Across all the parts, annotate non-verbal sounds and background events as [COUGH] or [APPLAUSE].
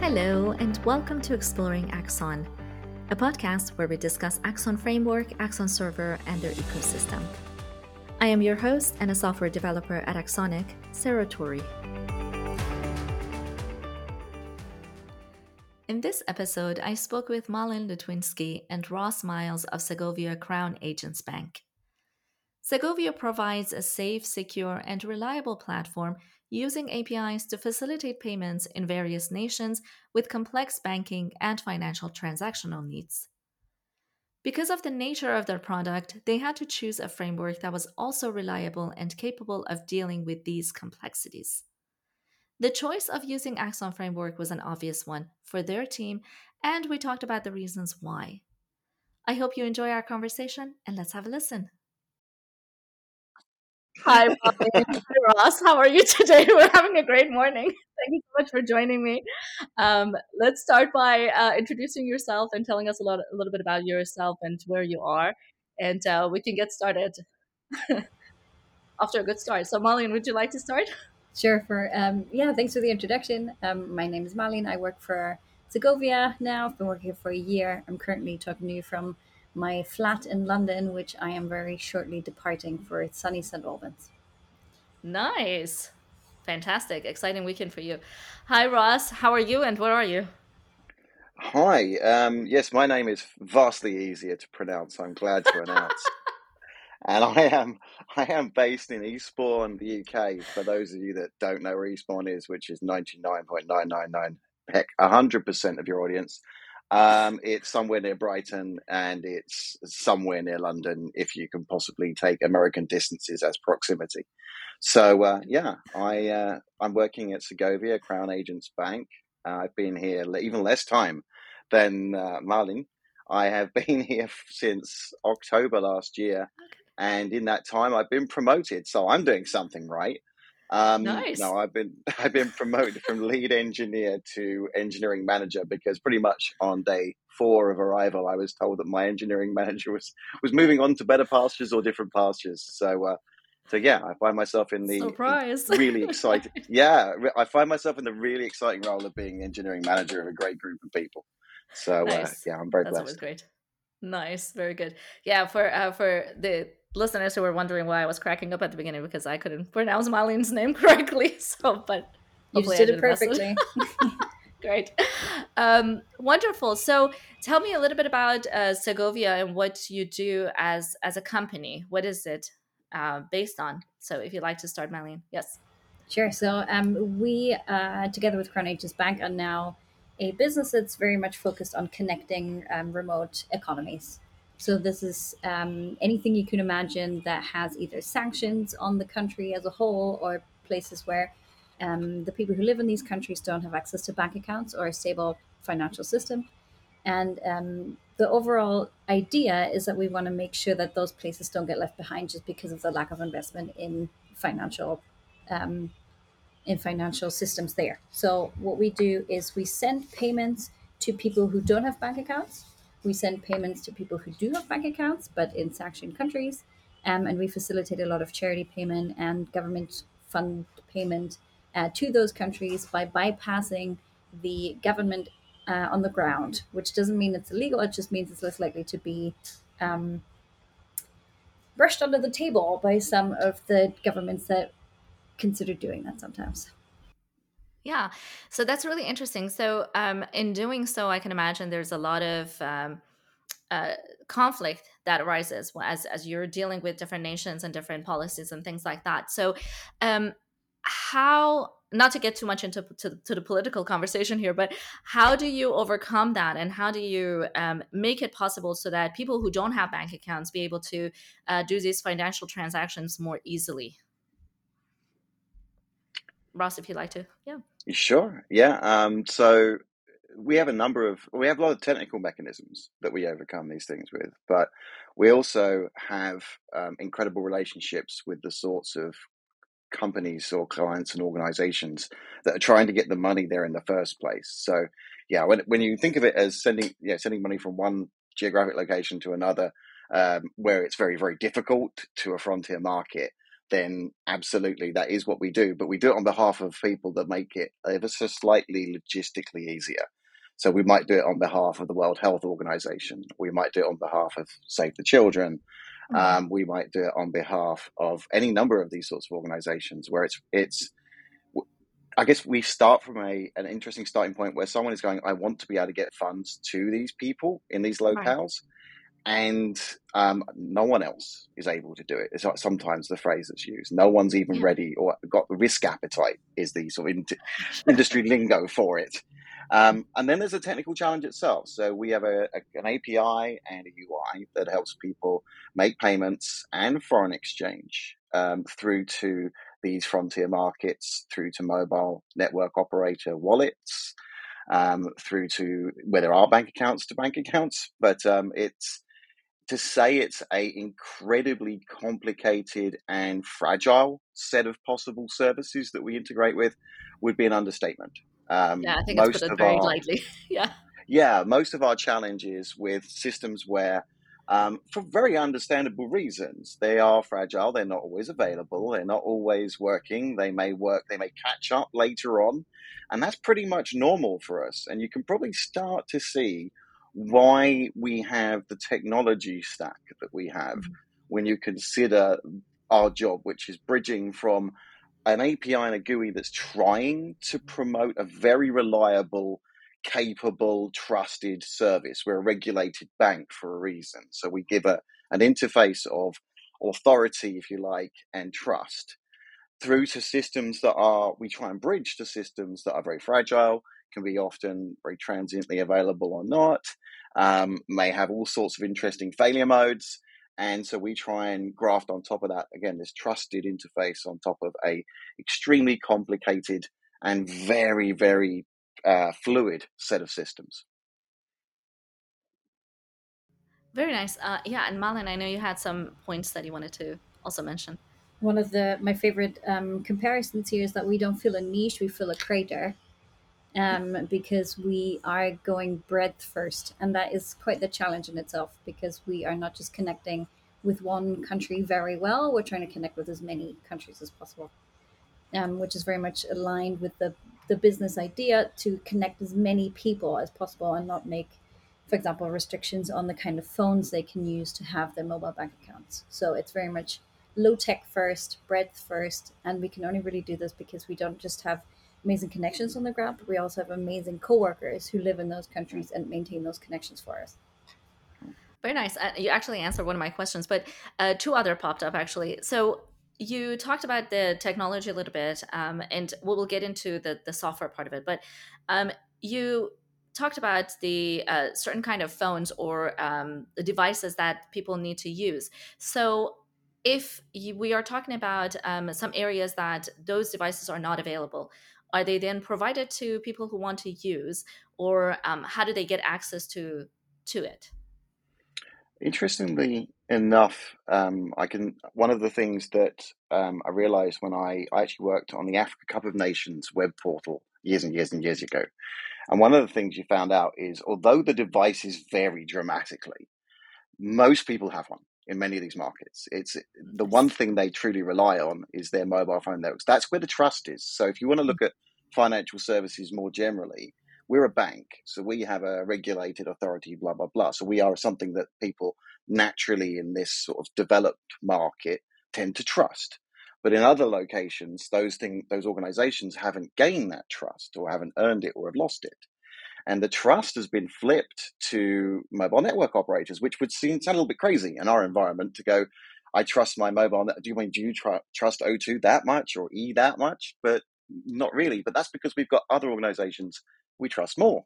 Hello, and welcome to Exploring Axon, a podcast where we discuss Axon Framework, Axon Server, and their ecosystem. I am your host and a software developer at AxonIQ, Sarah Torrey. In this episode, I spoke with Malin Lutwinski and Ross Miles of Segovia Crown Agents Bank. Segovia provides a safe, secure, and reliable platform using APIs to facilitate payments in various nations with complex banking and financial transactional needs. Because of the nature of their product, they had to choose a framework that was also reliable and capable of dealing with these complexities. The choice of using Axon Framework was an obvious one for their team, and we talked about the reasons why. I hope you enjoy our conversation, and let's have a listen. Hi, Bobby. [LAUGHS] Hi, Ross. How are you today? [LAUGHS] We're having a great morning. [LAUGHS] Thank you so much for joining me. Um, let's start by uh, introducing yourself and telling us a, lot, a little bit about yourself and where you are, and uh, we can get started after a good start. So, Malin, would you like to start? Sure. For um, yeah, thanks for the introduction. Um, my name is Malin. I work for Segovia now. I've been working here for a year. I'm currently talking to you from my flat in London, which I am very shortly departing for sunny St. Albans. Nice. Fantastic. Exciting weekend for you. Hi, Ross. How are you and where are you? Hi. Um, yes, my name is vastly easier to pronounce. I'm glad to announce. [LAUGHS] and I am I am based in Eastbourne, the UK. For those of you that don't know where Eastbourne is, which is ninety nine point nine nine nine, heck, hundred percent of your audience, um, it's somewhere near Brighton and it's somewhere near London if you can possibly take American distances as proximity. So uh, yeah, I uh, I'm working at Segovia Crown Agents Bank. Uh, I've been here even less time than uh, Malin. I have [LAUGHS] been here since October last year, and in that time I've been promoted, so I'm doing something right. Um, nice. No, I've been [LAUGHS] I've been promoted from lead engineer to engineering manager because pretty much on day four of arrival, I was told that my engineering [LAUGHS] manager was was moving on to better pastures or different pastures. So, uh, so yeah, I find myself in the surprise, [LAUGHS] really excited. yeah, I find myself in the really exciting role of being engineering manager of a great group of people. So, uh, nice. uh, yeah, I'm very That's blessed. always great. Nice, very good. Yeah, for uh, for the listeners who were wondering why I was cracking up at the beginning because I couldn't pronounce Marlene's name [LAUGHS] correctly. So, but you just did it perfectly. [LAUGHS] Great, um, wonderful. So, tell me a little bit about uh, Segovia and what you do as as a company. What is it uh, based on? So, if you'd like to start, Marlene, yes. Sure. So, um, we uh, together with Crown Agents Bank are now a business that's very much focused on connecting um, remote economies. So this is um, anything you can imagine that has either sanctions on the country as a whole or places where um, the people who live in these countries don't have access to bank accounts or a stable financial system. And um, the overall idea is that we want to make sure that those places don't get left behind just because of the lack of investment in financial um, in financial systems there. So what we do is we send payments to people who don't have bank accounts we send payments to people who do have bank accounts, but in sanctioned countries. Um, and we facilitate a lot of charity payment and government fund payment uh, to those countries by bypassing the government uh, on the ground, which doesn't mean it's illegal. It just means it's less likely to be um, brushed under the table by some of the governments that consider doing that sometimes. Yeah, so that's really interesting. So, um, in doing so, I can imagine there's a lot of um, uh, conflict that arises as as you're dealing with different nations and different policies and things like that. So, um, how not to get too much into to, to, the political conversation here, but how do you overcome that, and how do you um, make it possible so that people who don't have bank accounts be able to uh, do these financial transactions more easily? Ross, if you'd like to, yeah. Sure. Yeah. Um, so we have a number of we have a lot of technical mechanisms that we overcome these things with, but we also have um, incredible relationships with the sorts of companies or clients and organizations that are trying to get the money there in the first place. So yeah, when when you think of it as sending yeah sending money from one geographic location to another, um, where it's very very difficult to a frontier market, then absolutely that is what we do. But we do it on behalf of people that make it ever so slightly logistically easier. So we might do it on behalf of the World Health Organization. We might do it on behalf of Save the Children. Mm-hmm. Um, we might do it on behalf of any number of these sorts of organizations where it's it's I guess we start from a an interesting starting point where someone is going, I want to be able to get funds to these people in these locales. Right and um, no one else is able to do it. It's like sometimes the phrase that's used. No one's even yeah. ready or got the risk appetite is the sort of in- industry lingo for it. Um, and then there's a technical challenge itself. So we have a, a, an API and a UI that helps people make payments and foreign exchange um, through to these frontier markets, through to mobile network operator wallets, um, through to where there are bank accounts to bank accounts. But um, it's to say it's a incredibly complicated and fragile set of possible services that we integrate with would be an understatement. Um, yeah, I think most it's put it very our, lightly. [LAUGHS] yeah. Yeah, most of our challenges with systems where, um, for very understandable reasons, they are fragile. They're not always available. They're not always working. They may work. They may catch up later on, and that's pretty much normal for us. And you can probably start to see why we have the technology stack that we have mm-hmm. when you consider our job, which is bridging from an API and a GUI that's trying to promote a very reliable, capable, trusted service. We're a regulated bank for a reason. So we give a, an interface of authority, if you like, and trust through to systems that are, we try and bridge to systems that are very fragile, can be often very transiently available or not, um, may have all sorts of interesting failure modes. And so we try and graft on top of that, again, this trusted interface on top of a extremely complicated and very, very uh, fluid set of systems. Very nice. Uh, yeah, and Malin, I know you had some points that you wanted to also mention. One of the my favorite um, comparisons here is that we don't fill a niche, we fill a crater um, because we are going breadth first. And that is quite the challenge in itself because we are not just connecting with one country very well, we're trying to connect with as many countries as possible, um, which is very much aligned with the, the business idea to connect as many people as possible and not make, for example, restrictions on the kind of phones they can use to have their mobile bank accounts. So it's very much low tech first, breadth first, and we can only really do this because we don't just have amazing connections on the ground, but we also have amazing coworkers who live in those countries and maintain those connections for us. Very nice. Uh, you actually answered one of my questions, but uh, two other popped up actually. So you talked about the technology a little bit, um, and we'll, we'll, get into the the software part of it. But um, you talked about the uh, certain kind of phones or um, devices that people need to use. So if you, we are talking about um, some areas that those devices are not available, are they then provided to people who want to use or um, how do they get access to to it? Interestingly enough um, i can one of the things that um, i realized when I, I actually worked on the africa cup of nations web portal years and years and years ago. And one of the things you found out is although the devices vary dramatically most people have one in many of these markets. It's the one thing they truly rely on is their mobile phone networks. That's where the trust is. So if you want to mm. look at financial services more generally, we're a bank, so we have a regulated authority, blah blah blah. So we are something that people naturally in this sort of developed market tend to trust. But in other locations, those thing, those organizations haven't gained that trust or haven't earned it or have lost it. And the trust has been flipped to mobile network operators, which would seem sound a little bit crazy in our environment to go, I trust my mobile. Do you mean do you tr- trust O2 that much or E that much? But not really. But that's because we've got other organisations we trust more.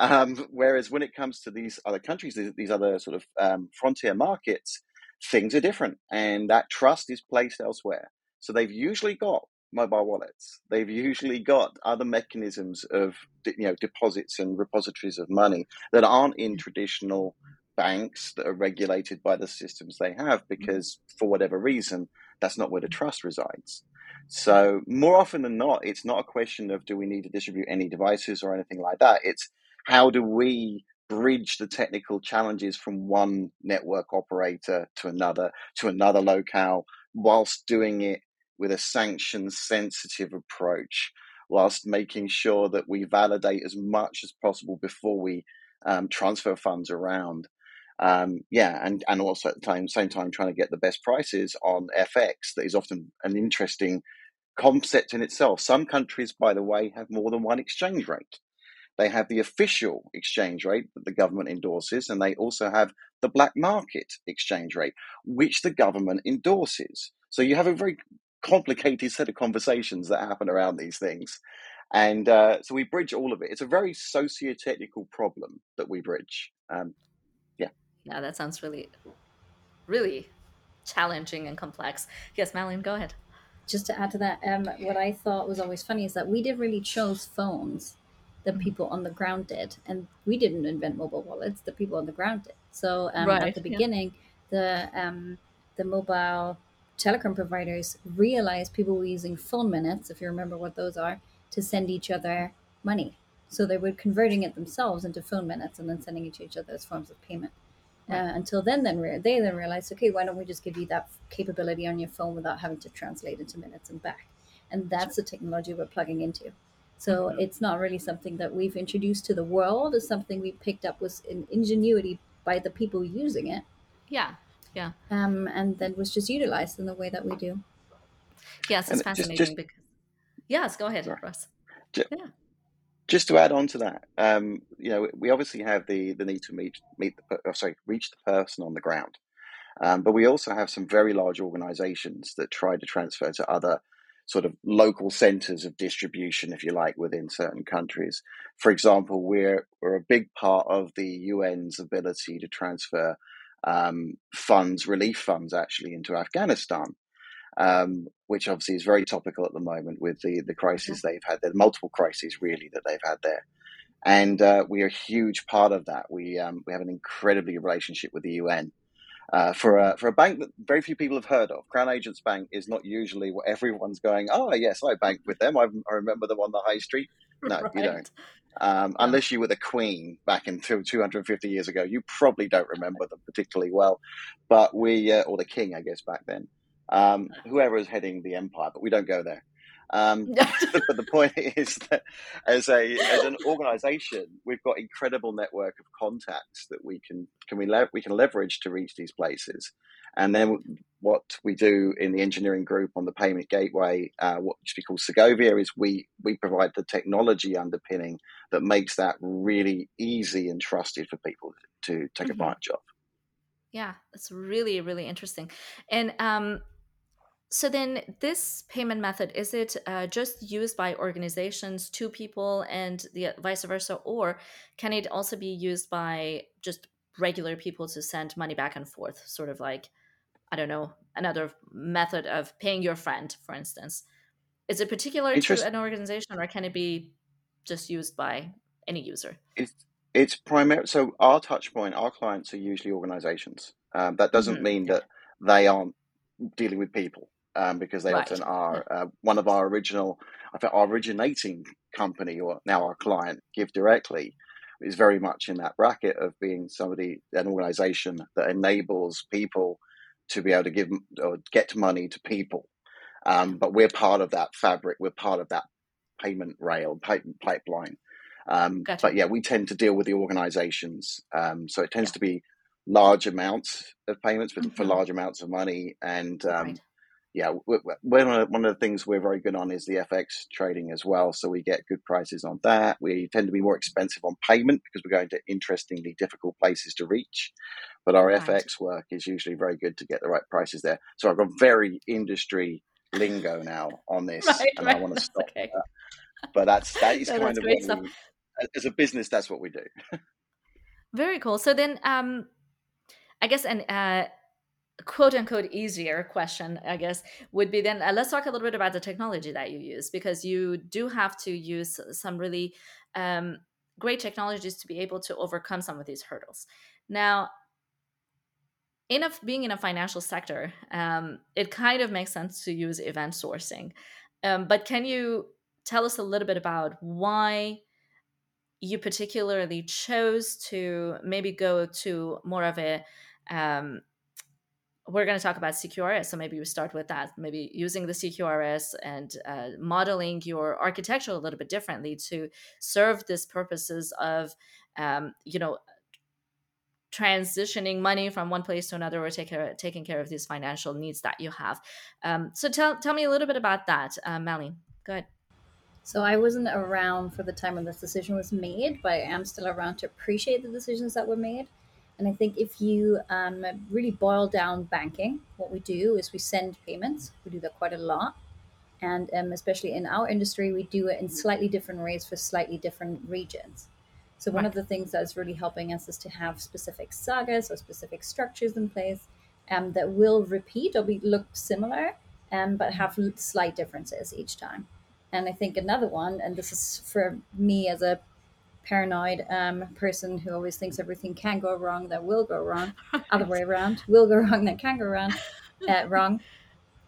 Um, whereas when it comes to these other countries, these other sort of um, frontier markets, things are different, and that trust is placed elsewhere. So they've usually got mobile wallets. They've usually got other mechanisms of you know deposits and repositories of money that aren't in mm-hmm. traditional banks that are regulated by the systems they have mm-hmm. because for whatever reason that's not where the mm-hmm. trust resides. So more often than not, it's not a question of do we need to distribute any devices or anything like that. It's how do we bridge the technical challenges from one network operator to another, to another locale, whilst doing it with a sanction sensitive approach, whilst making sure that we validate as much as possible before we um, transfer funds around. Um, yeah, and, and also at the time, same time, trying to get the best prices on FX. That is often an interesting concept in itself. Some countries, by the way, have more than one exchange rate. They have the official exchange rate that the government endorses, and they also have the black market exchange rate, which the government endorses. So you have a very complicated set of conversations that happen around these things. And uh, so we bridge all of it. It's a very socio-technical problem that we bridge. Um, yeah. Yeah, that sounds really, really challenging and complex. Yes, Malin, go ahead. Just to add to that, um, what I thought was always funny is that we didn't really chose phones the mm-hmm. people on the ground did, and we didn't invent mobile wallets. The people on the ground did. So um, right. at the beginning, yeah. the um, the mobile telecom providers realized people were using phone minutes, if you remember what those are, to send each other money. So they were converting it themselves into phone minutes and then sending it to each other as forms of payment. Uh, until then, then re- they then realized, okay, why don't we just give you that capability on your phone without having to translate into minutes and back? And that's the technology we're plugging into. So mm-hmm. it's not really something that we've introduced to the world. It's something we picked up with in ingenuity by the people using it. Yeah, yeah. Um, and then was just utilized in the way that we do. Yes, it's and fascinating just, just, because. Yes, go ahead, sorry. Russ. Just, yeah. Just to add on to that, um, you know, we obviously have the the need to meet meet the oh, sorry reach the person on the ground, um, but we also have some very large organisations that try to transfer to other sort of local centers of distribution, if you like, within certain countries. For example, we're, we're a big part of the UN's ability to transfer um, funds, relief funds, actually, into Afghanistan. Um, which obviously is very topical at the moment with the the crisis they've had there, multiple crises really that they've had there, and uh, we are a huge part of that. We um, we have an incredibly relationship with the UN, uh, for a for a bank that very few people have heard of. Crown Agents Bank is not usually what everyone's going. Oh yes, I bank with them. I, I remember them on the high street. No, [LAUGHS] right. you don't. Um. Unless you were the Queen back in 250 years ago, you probably don't remember them particularly well. But we, uh, or the King, I guess, back then. Um, whoever is heading the empire, but we don't go there. Um, [LAUGHS] [LAUGHS] but the point is that as a as an organisation, we've got incredible network of contacts that we can can we le- we can leverage to reach these places. And then what we do in the engineering group on the payment gateway, uh, what to be called Segovia, is we we provide the technology underpinning that makes that really easy and trusted for people to take mm-hmm. advantage of. Yeah, that's really really interesting. And um, so then this payment method is it uh, just used by organizations two people and the uh, vice versa? Or can it also be used by just regular people to send money back and forth sort of like i don't know another method of paying your friend for instance? Is it particular to an organization or can it be just used by any user? It's it's primary so our touch point our clients are usually organizations. Um, that doesn't mm-hmm. mean that they aren't dealing with people um, because they right. often are uh, one of our original, I think our originating company or now our client, GiveDirectly, is very much in that bracket of being somebody, an organization that enables people to be able to give or get money to people. Um, but we're part of that fabric. We're part of that payment rail, payment pipeline. Um, gotcha. But yeah, we tend to deal with the organizations. Um, so it tends yeah. to be large amounts of payments for, mm-hmm. for large amounts of money. And um, right yeah, one of, one of the things we're very good on is the FX trading as well. So we get good prices on that. We tend to be more expensive on payment because we're going to interestingly difficult places to reach. But our right. FX work is usually very good to get the right prices there. So I've got very industry lingo now on [LAUGHS] this, right, and right. I want to stop. Okay. That. But that's that is no, kind of what we, as a business. That's what we do. [LAUGHS] very cool. So then, um, I guess, and uh, quote unquote easier question i guess would be then uh, let's talk a little bit about the technology that you use because you do have to use some really um, great technologies to be able to overcome some of these hurdles. Now in a, being in a financial sector um, it kind of makes sense to use event sourcing. Um, but can you tell us a little bit about why you particularly chose to maybe go to more of a um, we're going to talk about CQRS. So maybe we start with that. Maybe using the CQRS and uh, modeling your architecture a little bit differently to serve these purposes of, um, you know, transitioning money from one place to another or take care, taking care of these financial needs that you have. Um, so tell tell me a little bit about that, uh, Melanie. Go ahead. So I wasn't around for the time when this decision was made, but I am still around to appreciate the decisions that were made. And I think if you um, really boil down banking, what we do is we send payments. We do that quite a lot. And um, especially in our industry, we do it in slightly different ways for slightly different regions. So, one right. of the things that's really helping us is to have specific sagas or specific structures in place um, that will repeat or be, look similar, um, but have slight differences each time. And I think another one, and this is for me as a paranoid um, person who always thinks everything can go wrong that will go wrong, [LAUGHS] other way around, will go wrong that can go wrong, uh, [LAUGHS] wrong.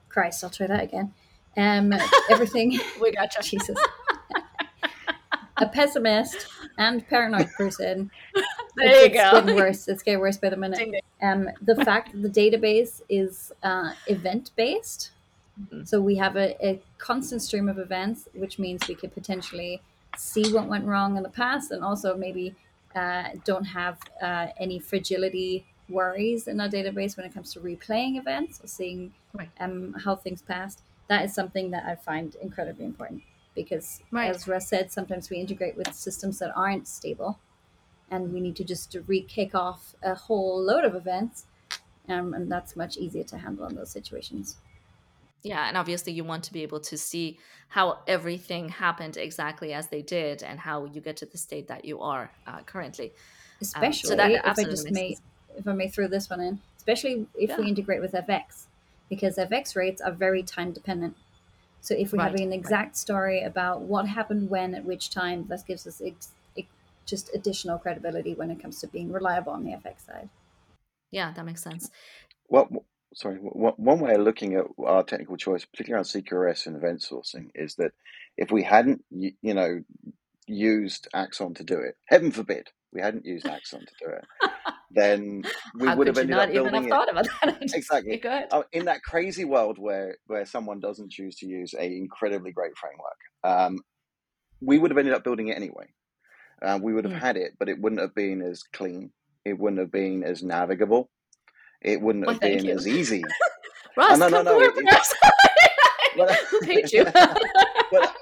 Christ, I'll try that again. Um, everything. [LAUGHS] we got you. Jesus. a pessimist and paranoid person. There it's, you it's go. getting worse. It's getting worse by the minute. Um, the fact that the database is uh, event based Mm-hmm. So we have a, a constant stream of events, which means we could potentially see what went wrong in the past and also maybe uh, don't have uh, any fragility worries in our database when it comes to replaying events or seeing right. um, how things passed. That is something that I find incredibly important because, right. as Russ said, sometimes we integrate with systems that aren't stable and we need to just re kick off a whole load of events. Um, and that's much easier to handle in those situations. Yeah, and obviously you want to be able to see how everything happened exactly as they did and how you get to the state that you are uh, currently. Especially um, so that if I just may, if I may throw this one in, especially if yeah. we integrate with FX, because FX rates are very time dependent. So if we right. have an exact right. story about what happened when at which time, that gives us ex- ex- just additional credibility when it comes to being reliable on the FX side. Yeah, that makes sense. Well, sorry, one way of looking at our technical choice, particularly around CQRS and event sourcing, is that if we hadn't, you, you know, used Axon to do it, heaven forbid we hadn't used Axon to do it, then we How would have ended up building even it. thought about that. [LAUGHS] exactly. Oh, in that crazy world where where someone doesn't choose to use a incredibly great framework, um, we would have ended up building it anyway. Uh, we would have mm. had it, but it wouldn't have been as clean. It wouldn't have been as navigable it wouldn't well, have been you. as easy. Ross, [LAUGHS] no, no, no. It, [LAUGHS] Who [LAUGHS] paid you? but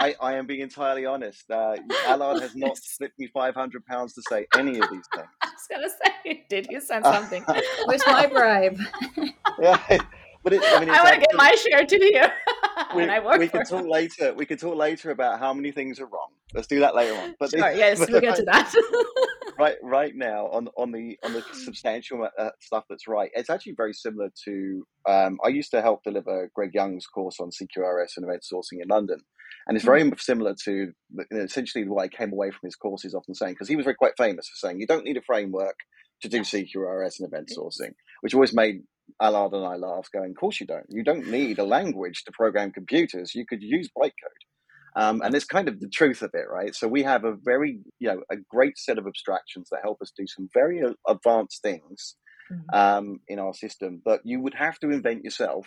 I, I am being entirely honest. Uh, Allard has not slipped me five hundred pounds to say any of these things. I was going to say, did you send something? Where's my bribe? yeah, but it, I, mean, I want to get my share too here. [LAUGHS] we, I work we can talk later. We can talk later about how many things are wrong. Let's do that later on. But sure, the, yes, we'll get to that. [LAUGHS] right, right now on on the on the [LAUGHS] substantial uh, stuff that's right. It's actually very similar to. Um, I used to help deliver Greg Young's course on CQRS and event sourcing in London, and it's very mm-hmm. similar to you know, essentially what I came away from his course is often saying because he was very quite famous for saying you don't need a framework to do CQRS and event sourcing, which always made Allard and I laugh, going, "Of course you don't. You don't need a language to program computers. You could use bytecode." Um, and it's kind of the truth of it, right? So we have a very, you know, a great set of abstractions that help us do some very advanced things mm-hmm. um, in our system, but you would have to invent yourself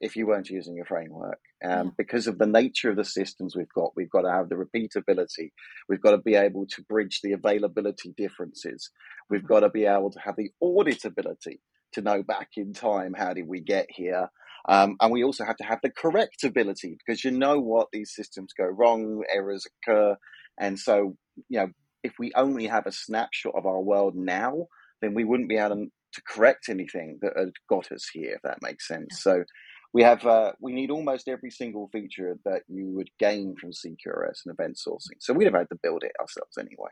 if you weren't using a framework. Um, yeah. Because of the nature of the systems we've got, we've got to have the repeatability. We've got to be able to bridge the availability differences. We've mm-hmm. got to be able to have the auditability to know back in time how did we get here? Um, and we also have to have the correctability because you know what these systems go wrong errors occur. And so you know if we only have a snapshot of our world now then we wouldn't be able to correct anything that had got us here if that makes sense. So we have uh, we need almost every single feature that you would gain from CQRS and event sourcing. So we'd have had to build it ourselves anyway.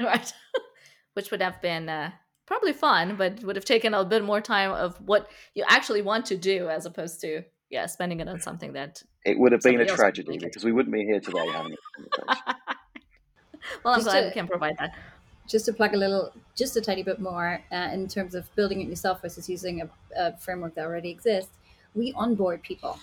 Right, [LAUGHS] which would have been uh, probably fun, but would have taken a bit more time of what you actually want to do as opposed to yeah spending it on something that it would have been a tragedy because we wouldn't be here today having a [LAUGHS] well, I'm just glad to, we can provide that. Just to plug a little, just a tiny bit more uh, in terms of building it yourself versus using a, a, framework that already exists. We onboard people.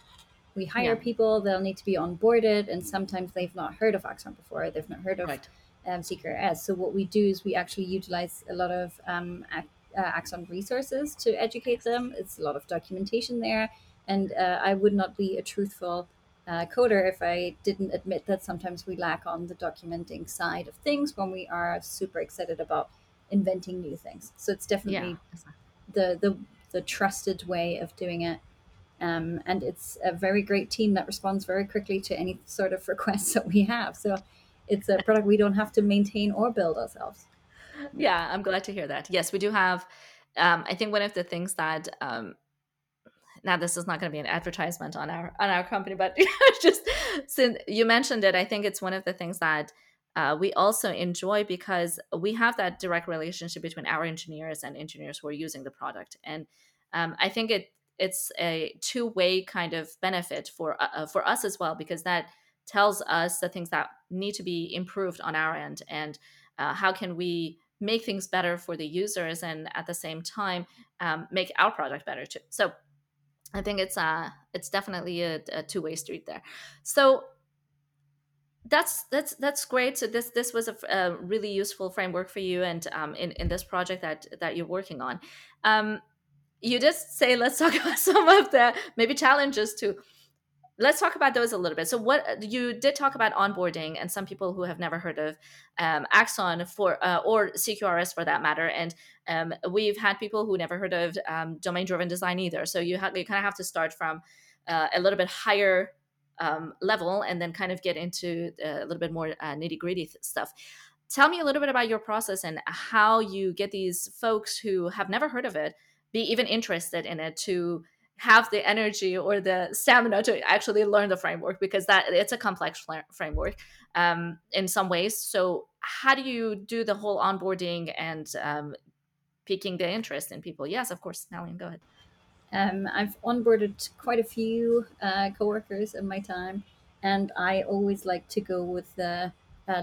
We hire yeah. people; they'll need to be onboarded, and sometimes they've not heard of Axon before. They've not heard of right um, CQRS. So what we do is we actually utilize a lot of um, uh, Axon resources to educate them. It's a lot of documentation there, and uh, I would not be a truthful uh, coder if I didn't admit that sometimes we lack on the documenting side of things when we are super excited about inventing new things. So it's definitely yeah. the the the trusted way of doing it. Um, and it's a very great team that responds very quickly to any sort of [LAUGHS] requests that we have. So it's a product we don't have to maintain or build ourselves. Yeah, I'm glad to hear that. Yes, we do have. Um, I think one of the things that um, now this is not going to be an advertisement on our on our company, but [LAUGHS] just since you mentioned it, I think it's one of the things that uh, we also enjoy because we have that direct relationship between our engineers and engineers who are using the product, and um, I think it it's a two way kind of benefit for uh, for us as well because that tells us the things that need to be improved on our end and uh, how can we make things better for the users and at the same time um, make our product better too so I think it's uh it's definitely a, a two way street there. So that's that's that's great. So this this was a, a really useful framework for you, and um, in in this project that that you're working on. Um, you just say let's talk [LAUGHS] about some of the maybe challenges too let's talk about those a little bit. So, what you did talk about onboarding, and some people who have never heard of um, Axon for uh, or CQRS for that matter, and um, we've had people who never heard of um, domain-driven design either. So you ha- you kind of have to start from uh, a little bit higher um, level, and then kind of get into a little bit more uh, nitty-gritty th- stuff. Tell me a little bit about your process and how you get these folks who have never heard of it be even interested in it to have the energy or the stamina to actually learn the framework because that it's a complex framework um, in some ways. So how do you do the whole onboarding and um, piquing the interest in people? Yes of course Nalian, go ahead. Um, i've onboarded quite a few uh, coworkers in my time and i always like to go with a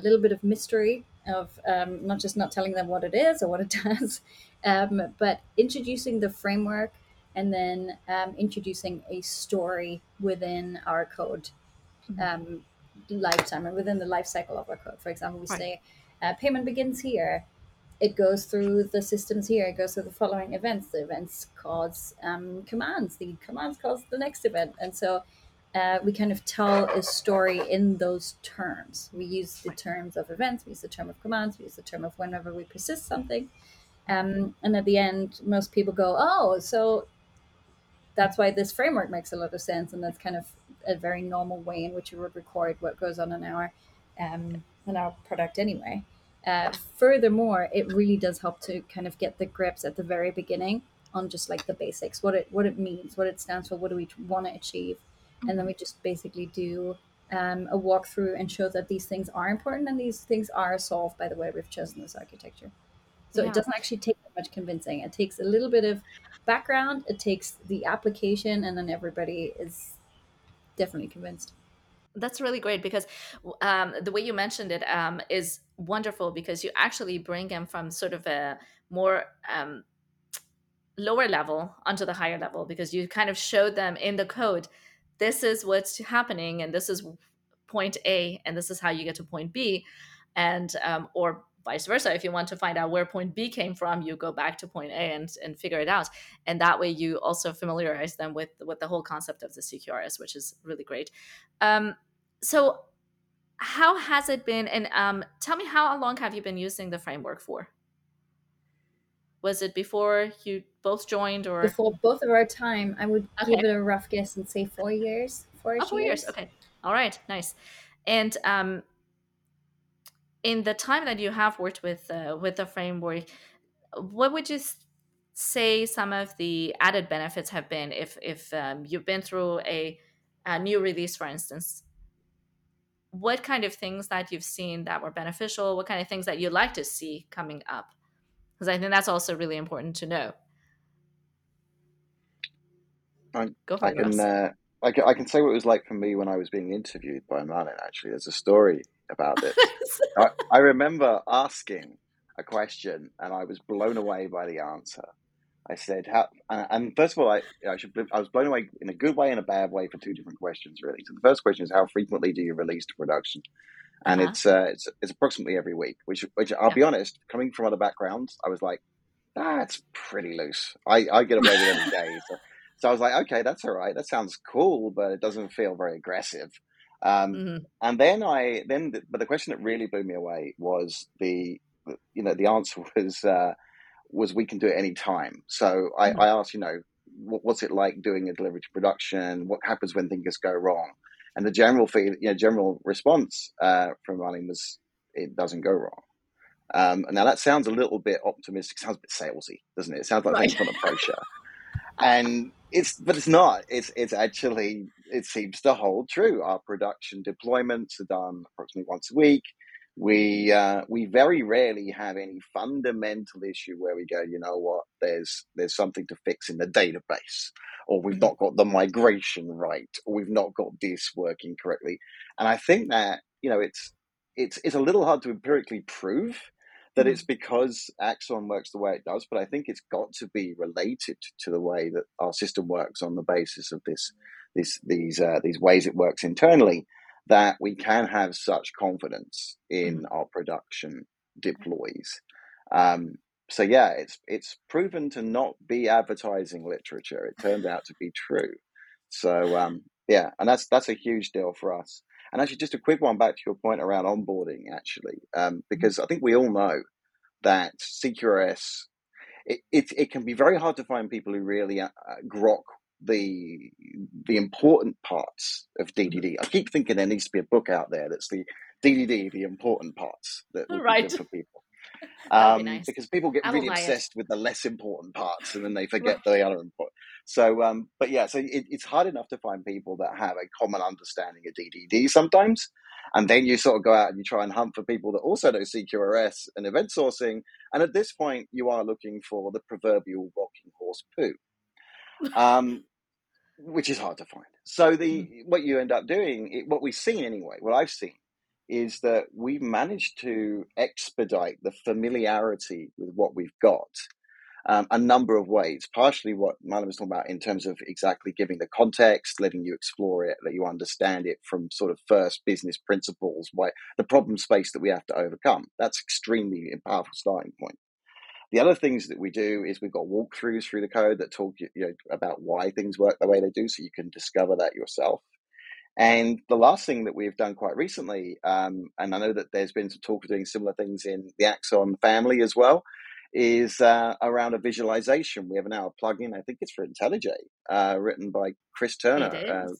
little bit of mystery of um, not just not telling them what it is or what it [LAUGHS] does um, but introducing the framework and then um, introducing a story within our code mm-hmm. um, lifetime and within the life cycle of our code. For example, we right. say uh, payment begins here. It goes through the systems here. It goes through the following events. The events cause um, commands. The commands cause the next event. And so uh, we kind of tell a story in those terms. We use the terms of events. We use the term of commands. We use the term of whenever we persist something. Um, and at the end, most people go, "Oh, so that's why this framework makes a lot of sense, and that's kind of a very normal way in which we would record what goes on in our um, in our product anyway. Uh, furthermore, it really does help to kind of get the grips at the very beginning on just like the basics, what it what it means, what it stands for, what do we want to achieve, and then we just basically do um, a walkthrough and show that these things are important and these things are solved by the way we've chosen this architecture. So yeah. it doesn't actually take much convincing. It takes a little bit of background, it takes the application, and then everybody is definitely convinced. That's really great because um, the way you mentioned it um, is wonderful because you actually bring them from sort of a more um, lower level onto the higher level because you kind of showed them in the code this is what's happening and this is point A and this is how you get to point B and um, or vice versa. If you want to find out where point b came from you go back to point a and, and figure it out. And that way you also familiarize them with with the whole concept of the cqrs which is really great. Um, so how has it been? And um, tell me how long have you been using the framework for? Was it before you both joined or? Before both of our time i would okay. give it a rough guess and say four years four, oh, four years. years. Okay. All right. Nice. And um, in the time that you have worked with uh, with the framework, what would you say some of the added benefits have been if if um, you've been through a, a new release, for instance? What kind of things that you've seen that were beneficial? What kind of things that you'd like to see coming up? Because I think that's also really important to know. I, Go for I can, uh, I can I can say what it was like for me when I was being interviewed by Malin. Actually, there's a story about it. [LAUGHS] I, I remember asking a question and I was blown away by the answer. I said, "How?" And first of all, I, I, should, I was blown away in a good way and a bad way for two different questions, really. So the first question is, how frequently do you release to production? And uh-huh. it's, uh, it's it's approximately every week. Which which I'll yeah. be honest, coming from other backgrounds, I was like, that's pretty loose. I, I get away with it every day. [LAUGHS] So, so I was like, okay, that's all right. That sounds cool, but it doesn't feel very aggressive. Um, mm-hmm. And then I then, the, but the question that really blew me away was the, you know, the answer [LAUGHS] was uh, was we can do it any time. So I, mm-hmm. I asked, you know, what, what's it like doing a delivery to production? What happens when things go wrong? And the general feel, you know, general response uh, from running was it doesn't go wrong. Um, now that sounds a little bit optimistic, sounds a bit salesy, doesn't it? It sounds like right. things on a and it's but it's not. It's it's actually it seems to hold true. Our production deployments are done approximately once a week. We uh, we very rarely have any fundamental issue where we go, you know what, there's there's something to fix in the database, or we've mm-hmm. not got the migration right, or we've not got this working correctly. And I think that you know it's it's it's a little hard to empirically prove that it's mm-hmm. because Axon works the way it does, but I think it's got to be related to the way that our system works on the basis of this, this these uh, these ways it works internally. That we can have such confidence in mm-hmm. our production deploys. Um, so yeah, it's it's proven to not be advertising literature. It turned out to be true. So um, yeah, and that's that's a huge deal for us. And actually, just a quick one back to your point around onboarding, actually, um, mm-hmm. because I think we all know that CQRS, it, it, it, can be very hard to find people who really uh, grok the the important parts of DDD. Mm-hmm. I keep thinking there needs to be a book out there that's the DDD, the important parts that would right. for [LAUGHS] people. Um, be nice. Because people get really obsessed it. with the less important parts and then they forget the other important. So, um, but yeah, so it, it's hard enough to find people that have a common understanding of DDD sometimes. And then you sort of go out and you try and hunt for people that also know CQRS and event sourcing. And at this point, you are looking for the proverbial rocking horse poo, um, which is hard to find. So the mm. what you end up doing, it, what we've seen anyway, what I've seen is that we've managed to expedite the familiarity with what we've got um, a number of ways. Partially what Marlon was talking about in terms of exactly giving the context, letting you explore it, let you understand it from sort of first business principles, why the problem space that we have to overcome. That's extremely powerful starting point. The other things that we do is we've got walkthroughs through the code that talk you know, about why things work the way they do, so you can discover that yourself. And the last thing that we've done quite recently, um, and I know that there's been some talk of doing similar things in the Axon family as well, is uh, around a visualization. We have now a plugin, I think it's for IntelliJ, uh, written by Chris Turner. Uh,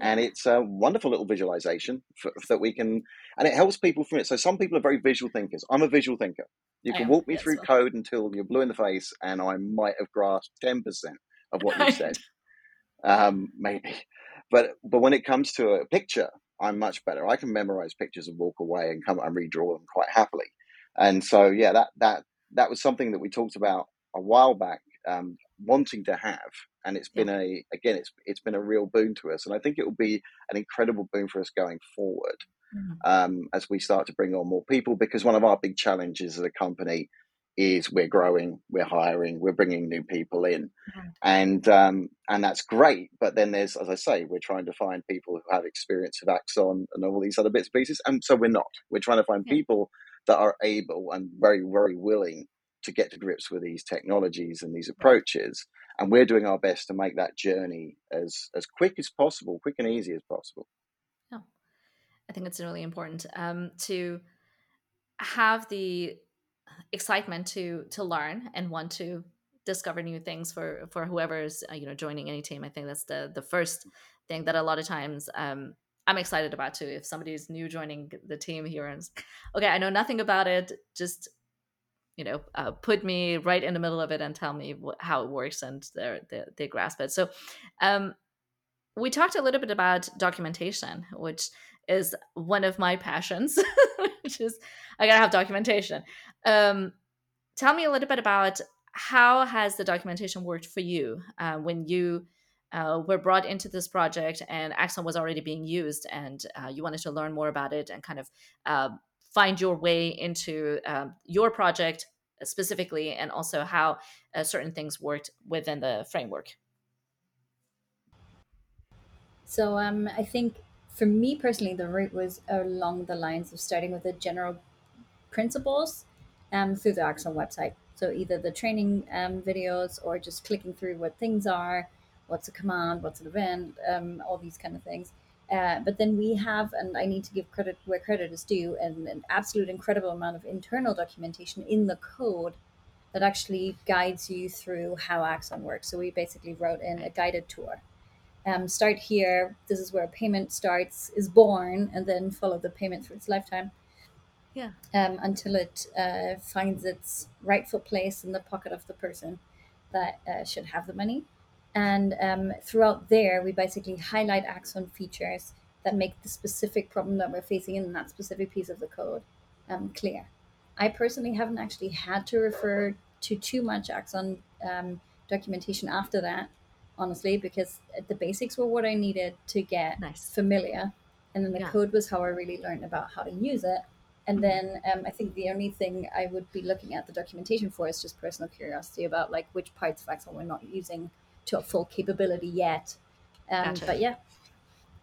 and it's a wonderful little visualization for, that we can, and it helps people from it. So some people are very visual thinkers. I'm a visual thinker. You can walk me through so. code until you're blue in the face, and I might have grasped ten percent of what you said, [LAUGHS] um, maybe. But but when it comes to a picture, I'm much better. I can memorize pictures and walk away and come and redraw them quite happily. And so yeah, that that that was something that we talked about a while back, um, wanting to have, and it's been a again, it's it's been a real boon to us, and I think it will be an incredible boon for us going forward mm-hmm. um, as we start to bring on more people. Because one of our big challenges as a company is we're growing, we're hiring, we're bringing new people in, mm-hmm. and um, and that's great. But then there's, as I say, we're trying to find people who have experience of Axon and all these other bits and pieces, and so we're not. We're trying to find yeah. people that are able and very, very willing to get to grips with these technologies and these approaches. And we're doing our best to make that journey as, as quick as possible, quick and easy as possible. Yeah, I think it's really important um, to have the excitement to to learn and want to discover new things for for whoever's uh, you know joining any team. I think that's the the first thing that a lot of times um, I'm excited about too. If somebody's new joining the team here and okay, I know nothing about it, just you know, uh, put me right in the middle of it and tell me wh- how it works, and they they grasp it. So, um, we talked a little bit about documentation, which is one of my passions, [LAUGHS] which is I gotta have documentation. Um, tell me a little bit about how has the documentation worked for you uh, when you uh, were brought into this project and Axon was already being used and uh, you wanted to learn more about it and kind of uh, find your way into um, your project specifically and also how uh, certain things worked within the framework. So um, I think for me personally, the route was along the lines of starting with the general principles um, through the Axon website. So either the training um, videos or just clicking through what things are, what's a command, what's an event, um, all these kind of things. Uh, but then we have, and I need to give credit where credit is due, and an absolute incredible amount of internal documentation in the code that actually guides you through how Axon works. So we basically wrote in a guided tour. Um, start here. This is where a payment starts, is born, and then follow the payment through its lifetime. Yeah. Um, until it uh, finds its rightful place in the pocket of the person that uh, should have the money. And um, throughout there, we basically highlight Axon features that make the specific problem that we're facing in that specific piece of the code um, clear. I personally haven't actually had to refer to too much Axon um, documentation after that, honestly, because the basics were what I needed to get Nice. familiar. And then the Yeah. code was how I really learned about how to use it. And then um, I think the only thing I would be looking at the documentation for is just personal curiosity about like which parts of Axon we're not using to a full capability yet. Um, Gotcha. But yeah,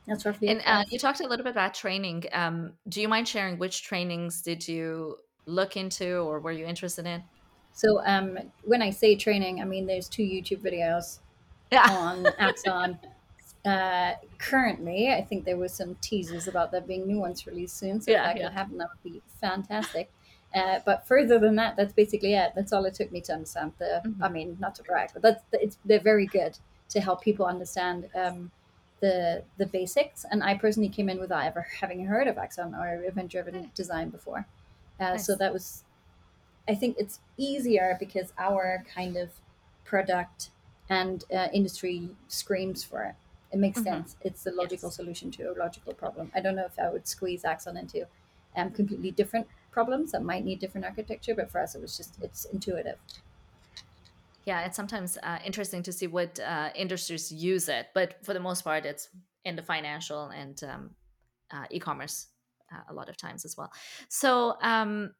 that's roughly And uh, you talked a little bit about training. Um, do you mind sharing which trainings did you look into or were you interested in? So um, when I say training, I mean there's two YouTube videos Yeah. [LAUGHS] on Axon. Uh, currently, I think there was some teasers about there being new ones released soon. So Yeah, if that yeah. could happen, that would be fantastic. Uh, but further than that, that's basically it. That's all it took me to understand the. Mhm. I mean, not to brag, but that's it's they're very good to help people understand um, the the basics. And I personally came in without ever having heard of Axon or event-driven Okay. design before. Uh, So that was I think it's easier because our kind of product and uh, industry screams for it. It makes Mhm. sense. It's the logical Yes. solution to a logical problem. I don't know if I would squeeze Axon into um, completely different problems that might need different architecture, but for us, it was just it's intuitive. Yeah, it's sometimes uh, interesting to see what uh, industries use it, but for the most part, it's in the financial and um, uh, e-commerce uh, a lot of times as well. So um,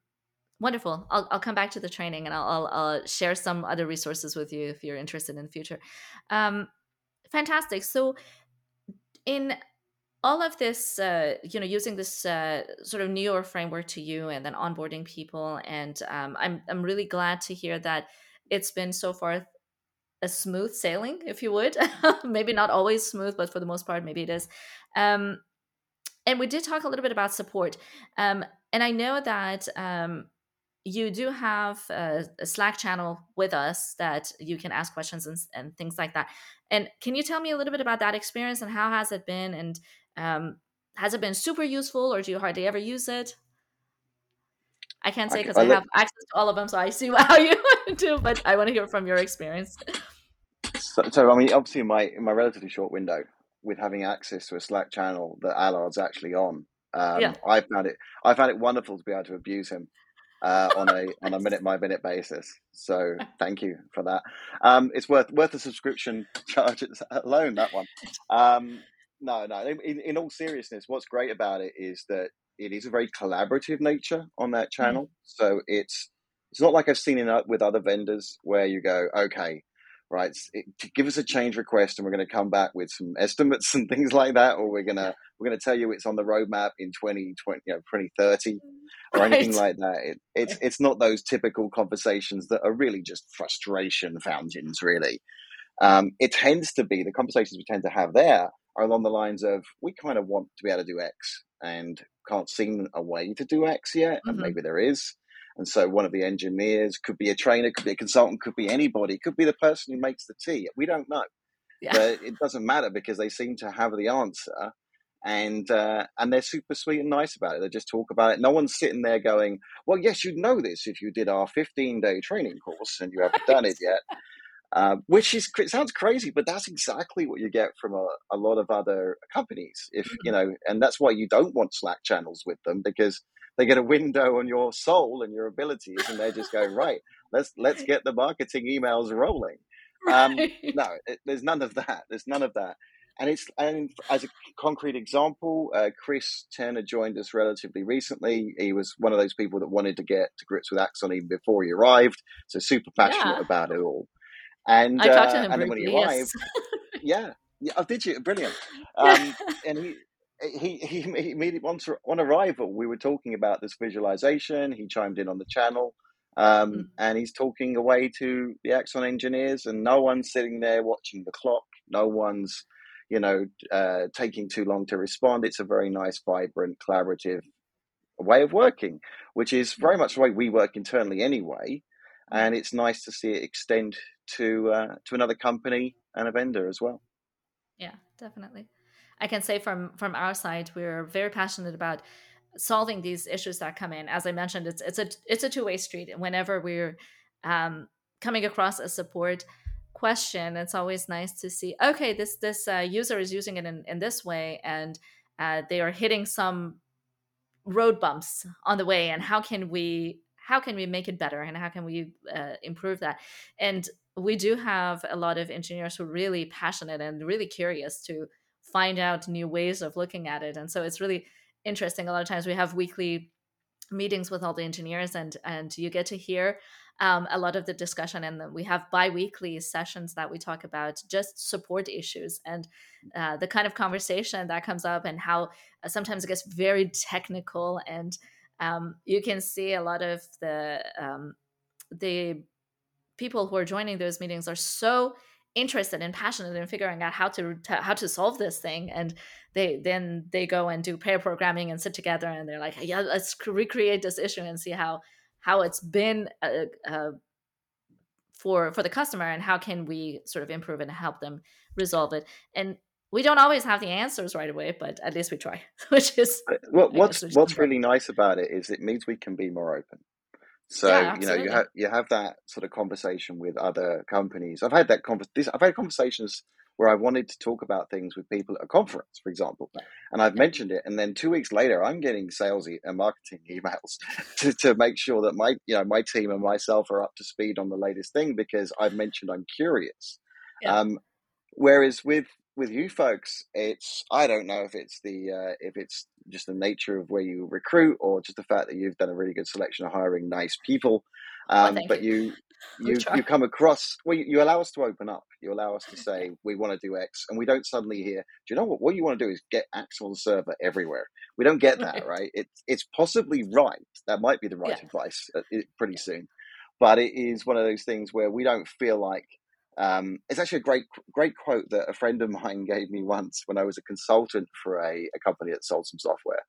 wonderful. I'll, I'll come back to the training and I'll, I'll, I'll share some other resources with you if you're interested in the future. Um, fantastic. So in all of this, uh, you know, using this uh, sort of newer framework to you and then onboarding people, and um, I'm I'm really glad to hear that it's been so far a smooth sailing, if you would. [LAUGHS] maybe not always smooth, but for the most part, maybe it is. Um, and we did talk a little bit about support, um, and I know that um, you do have a, a Slack channel with us that you can ask questions and, and things like that. And can you tell me a little bit about that experience and how has it been? And um, has it been super useful, or do you hardly ever use it? I can't say because I I, let- have access to all of them, so I see [LAUGHS] how you [LAUGHS] do. But I want to hear from your experience. So, so I mean, obviously, in my in my relatively short window, with having access to a Slack channel that Allard's actually on, um, Yeah. I found it I found it wonderful to be able to abuse him uh, on a on a minute by minute basis. So thank you for that. Um, it's worth worth the subscription [LAUGHS] charge alone. That one. Um, no, no. In, in all seriousness, what's great about it is that it is a very collaborative nature on that channel. So it's it's not like I've seen it with other vendors where you go, okay, right, it, give us a change request and we're going to come back with some estimates [LAUGHS] and things like that, or we're gonna we're gonna tell you it's on the roadmap in 2020, you know, 2030 or anything like that. It, it's it's not those typical conversations that are really just frustration fountains, really. Um, it tends to be the conversations we tend to have there are along the lines of we kind of want to be able to do X and can't see a way to do X yet, and Mhm. maybe there is. And so one of the engineers could be a trainer, could be a consultant, could be anybody, could be the person who makes the tea. We don't know Yeah. but it doesn't matter because they seem to have the answer and uh, and they're super sweet and nice about it they just talk about it no one's sitting there going well yes you'd know this if you did our 15 day training course and you haven't done it [LAUGHS] yet uh, which is sounds crazy but that's exactly what you get from a, a lot of other companies if you know and that's why you don't want slack channels with them because they get a window on your soul and your abilities and they just go right let's let's [LAUGHS] get the marketing emails rolling um, no, it, there's none of that. There's none of that. And it's and as a concrete example, uh, Chris Turner joined us relatively recently. He was one of those people that wanted to get to grips with Axon even before he arrived, so super passionate Yeah. about it all. And I talked to uh, him and then when he arrived, Yes. [LAUGHS] yeah, yeah, oh, did you? Brilliant. Um, [LAUGHS] and he. He, he he immediately on, on arrival we were talking about this visualization he chimed in on the channel Um, mm. And he's talking away to the Axon engineers, and no one's sitting there watching the clock. No one's, you know, uh, taking too long to respond. It's a very nice, vibrant, collaborative way of working, which is very much the way we work internally anyway. And it's nice to see it extend to uh, to another company and a vendor as well. Yeah, definitely. I can say from from our side, we're very passionate about solving these issues that come in. As I mentioned, it's it's a it's a two way street. Whenever we're um, coming across a support question, it's always nice to see. Okay, this this uh, user is using it in, in this way, and uh, they are hitting some road bumps on the way, and how can we how can we make it better, and how can we uh, improve that? And we do have a lot of engineers who are really passionate and really curious to find out new ways of looking at it, and so it's really interesting. A lot of times we have weekly meetings with all the engineers, and and you get to hear um, a lot of the discussion. And we have bi-weekly sessions that we talk about just support issues and uh, the kind of conversation that comes up, and how uh, sometimes it gets very technical, and um, you can see a lot of the um, the people who are joining those meetings are so interested and passionate in figuring out how to, how to solve this thing and they then they go and do pair programming and sit together and they're like yeah let's recreate this issue and see how how it's been uh, uh, for for the customer and how can we sort of improve and help them resolve it. And we don't always have the answers right away but at least we try [LAUGHS] which is well, what's what's really nice about it is it means we can be more open so yeah, you know you have you have that sort of conversation with other companies. I've had that conversation. I've had conversations where I wanted to talk about things with people at a conference, for example, and I've mentioned it, and then two weeks later, I'm getting sales e- and marketing [LAUGHS] emails to, to make sure that my you know my team and myself are up to speed on the latest thing because I've mentioned I'm curious. Yeah. Um, whereas with with you folks, it's I don't know if it's the uh, if it's just the nature of where you recruit or just the fact that you've done a really good selection of hiring nice people. Um, but you you [LAUGHS] you come across well, you, you, allow us to open up. You allow us to [LAUGHS] say we want to do X, and we don't suddenly hear. Do you know what? What you want to do is get X on the server everywhere. We don't get that [LAUGHS] right. It's it's possibly right. That might be the right yeah. advice uh, pretty soon, but it is one of those things where we don't feel like um, it's actually a great, great quote that a friend of mine [LAUGHS] gave me once when I was a consultant for a, a company that sold some software.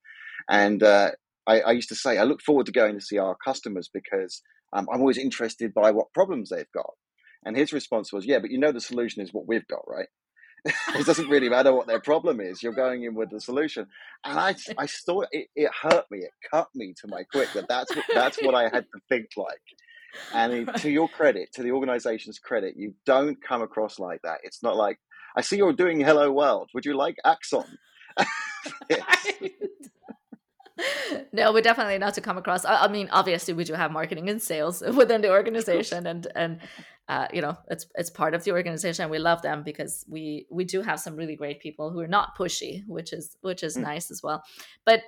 And uh, I, I, used to say, I look forward to going to see our customers because um, I'm always interested by what problems they've got. And his response was, Yeah, but you know, the solution is what we've got, right? [LAUGHS] it doesn't really matter what their problem is. You're going in with the solution, and I, I saw it, it hurt me. It cut me to my quick that that's what, that's what I had to think like. And to your [LAUGHS] credit, to the organization's credit, you don't come across like that. It's not like, I see you're doing Hello World. Would you like Axon? [LAUGHS] [LAUGHS] no, we're definitely not to come across. I, I, mean, obviously, we do have marketing and sales within the organization, and and uh, you know, it's it's part of the organization. We love them because we we do have some really great people who are not pushy, which is which is mm. nice as well. But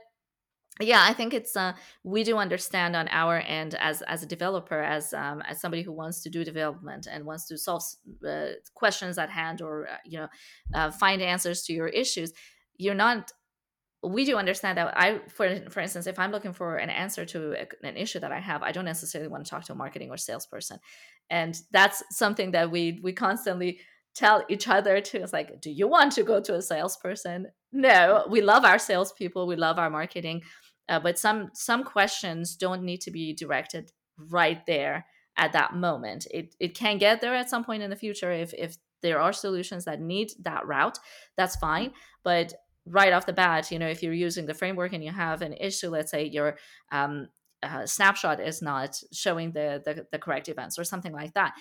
yeah i think it's uh, we do understand on our end as as a developer as um, as somebody who wants to do development and wants to solve uh, questions at hand or uh, you know uh, find answers to your issues you're not we do understand that i for for instance if i'm looking for an answer to a, an issue that i have i don't necessarily want to talk to a marketing or salesperson. And that's something that we we constantly tell each other to it's like do you want to go to a salesperson? No we love our salespeople we love our marketing uh, but some some questions don't need to be directed right there at that moment. It, it can get there at some point in the future if if there are solutions that need that route. That's fine. But right off the bat you know if you're using the framework and you have an issue let's say your um, uh, snapshot is not showing the, the, the correct events or something like that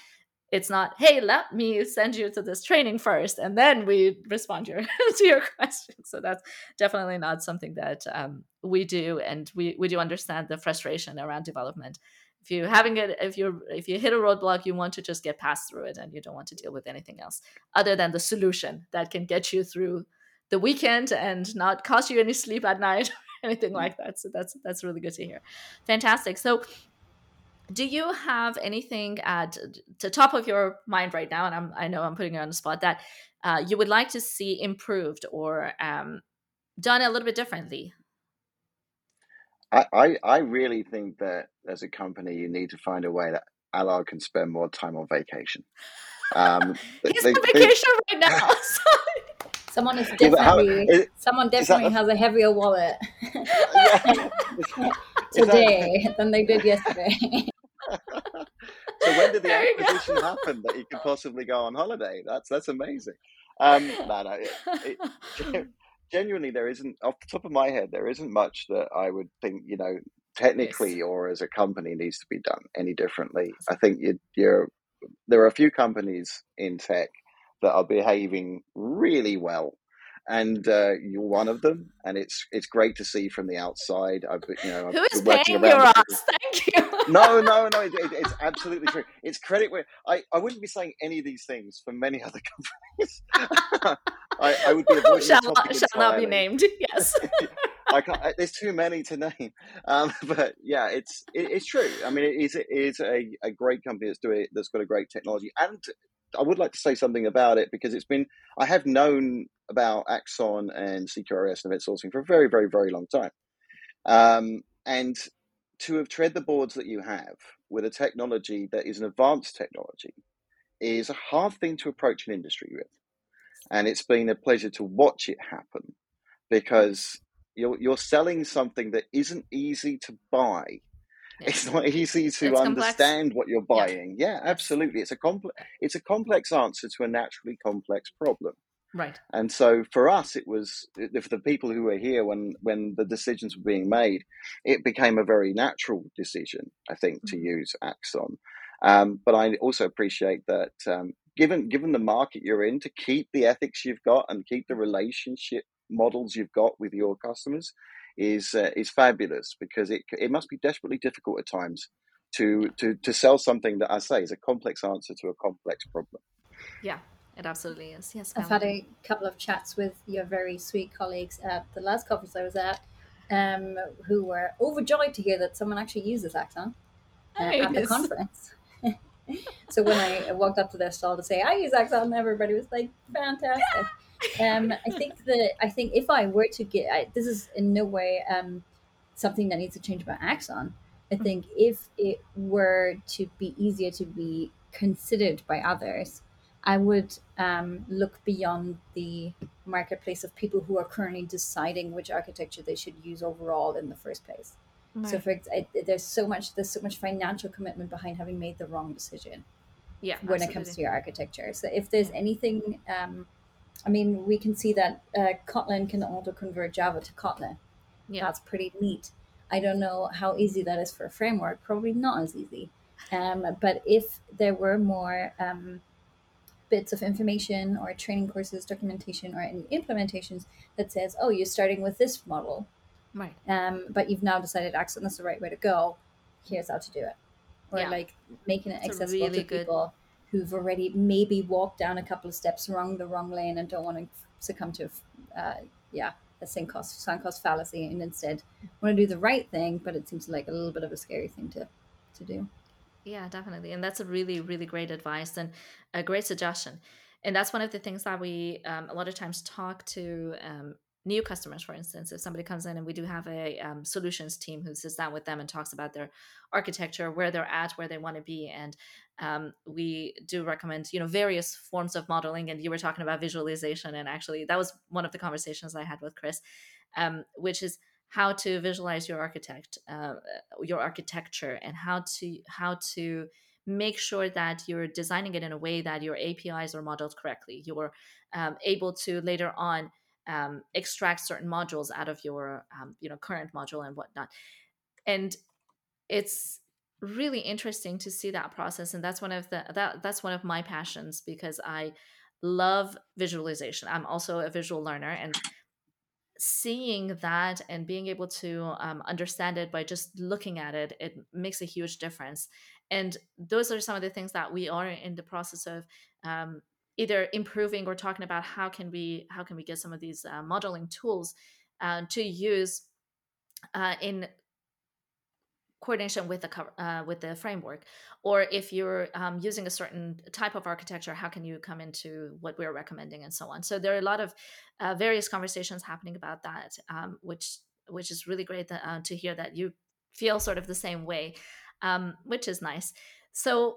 it's not hey let me send you to this training first and then we respond [LAUGHS] to your, to your question so that's definitely not something that um, we do and we, we do understand the frustration around development. If you're having it if you're if you hit a roadblock you want to just get past through it and you don't want to deal with anything else other than the solution that can get you through the weekend and not cost you any sleep at night [LAUGHS] or anything like that. So that's that's really good to hear. Fantastic. So do you have anything at the top of your mind right now and I'm, i know i'm putting you on the spot that uh, you would like to see improved or um, done a little bit differently I, I, I really think that as a company, you need to find a way that Allard can spend more time on vacation. Um, [LAUGHS] He's they- on they- vacation right now. [LAUGHS] Someone is Yeah, but how- definitely is- someone is that definitely has a heavier wallet [LAUGHS] Yeah. Is that- today than they did yesterday. [LAUGHS] so when did the There acquisition happen that you could possibly go on holiday? That's that's amazing. Um, no, no, it, it, [LAUGHS] genuinely, there isn't off the top of my head, there isn't much that I would think you know technically or as a company needs to be done any differently. I think you, you're there are a few companies in tech that are behaving really well. And uh, you're one of them, and it's it's great to see from the outside. I've you know Who is paying your ass? Thank you. [LAUGHS] no, no, no. It, it, it's absolutely true. It's credit where I, I wouldn't be saying any of these things for many other companies. [LAUGHS] I, I would be avoiding shall the not, topic shall not be named. [LAUGHS] Yes. I can't, there's too many to name. Um, but yeah, it's it, it's true. I mean, it is it is a, a great company that's doing that's got a great technology, and I would like to say something about it because it's been I have known about Axon and CQRS and event sourcing for a very very very long time, um, and to have tread the boards that you have with a technology that is an advanced technology is a hard thing to approach an industry with, and it's been a pleasure to watch it happen because you're you're selling something that isn't easy to buy. Yeah. It's not easy to It's complex. understand what you're buying. Yeah, absolutely. It's a complex it's a complex answer to a naturally complex problem. Right. And so for us, it was for the people who were here when when the decisions were being made, it became a very natural decision, I think, to Mhm. use Axon. Um, but I also appreciate that um, given given the market you're in, to keep the ethics you've got and keep the relationship models you've got with your customers is uh, is fabulous because it it must be desperately difficult at times to to to sell something that I say is a complex answer to a complex problem. Yeah, it absolutely is. Yes. I've Pamela. had a couple of chats with your very sweet colleagues at the last conference I was at, um, who were overjoyed to hear that someone actually uses Axon uh, at the conference. [LAUGHS] so when I walked up to their stall to say I use Axon, everybody was like, "Fantastic!" Um, I think that I think if I were to get, I, this is in no way um, something that needs to change about Axon. I Mm-hmm. think if it were to be easier to be considered by others, I would um, look beyond the marketplace of people who are currently deciding which architecture they should use overall in the first place. So, for ex- I, there's so much there's so much financial commitment behind having made the wrong decision yeah. when it comes to your architecture. So, if there's anything, um, I mean, we can see that uh, Kotlin can auto convert Java to Kotlin. Yeah. That's pretty neat. I don't know how easy that is for a framework. Probably not as easy. Um, but if there were more um, bits of information or training courses, documentation, or any implementations that says, "Oh, you're starting with this model, Right. um, but you've now decided Axon is the right way to go. Here's how to do it." Or Yeah. like making it It's accessible really to people who've already maybe walked down a couple of steps wrong the wrong lane and don't want to succumb to, uh, yeah, a sunk cost sunk cost fallacy, and instead want to do the right thing. But it seems like a little bit of a scary thing to to do. Yeah, definitely. And that's a really, really great advice and a great suggestion. And that's one of the things that we um, a lot of times talk to um, new customers, for instance. If somebody comes in and we do have a um, solutions team who sits down with them and talks about their architecture, where they're at, where they want to be. And um, we do recommend, you know, various forms of modeling. And you were talking about visualization. And actually, that was one of the conversations I had with Chris, um, which is how to visualize your architect uh, your architecture and how to how to make sure that you're designing it in a way that your apis are modeled correctly you're um, able to later on um, extract certain modules out of your um, you know current module and whatnot. And it's really interesting to see that process and that's one of the that that's one of my passions because i love visualization. I'm also a visual learner and seeing that and being able to um, understand it by just looking at it it makes a huge difference. And those are some of the things that we are in the process of um, either improving or talking about how can we how can we get some of these uh, modeling tools uh, to use uh, in coordination with the uh, with the framework or if you're um, using a certain type of architecture how can you come into what we're recommending and so on so there are a lot of uh, various conversations happening about that um, which which is really great that, uh, to hear that you feel sort of the same way, um, which is nice. So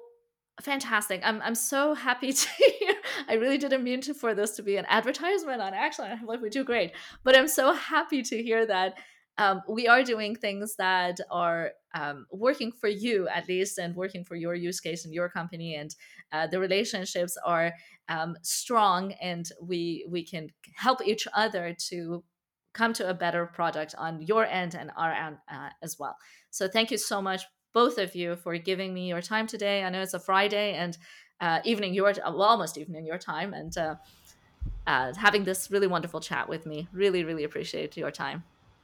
fantastic! I'm I'm so happy [LAUGHS] to. I really didn't mean to, for this to be an advertisement on Axon. I'm like we do great, but I'm so happy to hear that um, we are doing things that are um, working for you at least and working for your use case and your company. And uh, the relationships are um, strong and we we can help each other to come to a better product on your end and our end uh, as well. So thank you so much both of you for giving me your time today. I know it's a friday and uh, evening your well, almost evening your time and uh, uh, having this really wonderful chat with me really really appreciate your time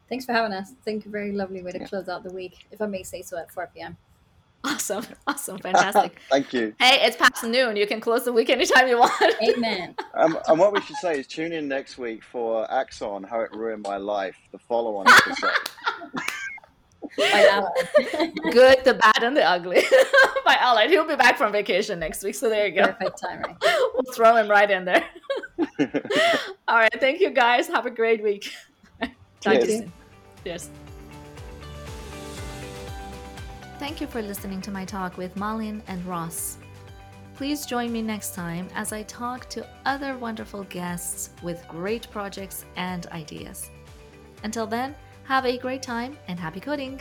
Thanks for having us. I think a very lovely way to close out the week, if I may say so, at 4 p.m. Awesome. [LAUGHS] Awesome. Fantastic. [LAUGHS] Thank you. Hey, it's past noon. You can close the week anytime you want. [LAUGHS] Amen. Um, and what we should say is tune in next week for Axon, How It Ruined My Life, the follow on episode. By uh, [LAUGHS] Good, the bad, and the ugly. [LAUGHS] By Allard. He'll be back from vacation next week. So there you go. Perfect timing. [LAUGHS] We'll throw him right in there. All right. Thank you, guys. Have a great week. Talk to you soon. Cheers. Thank you for listening to my talk with Malin and Ross. Please join me next time as I talk to other wonderful guests with great projects and ideas. Until then, have a great time and happy coding!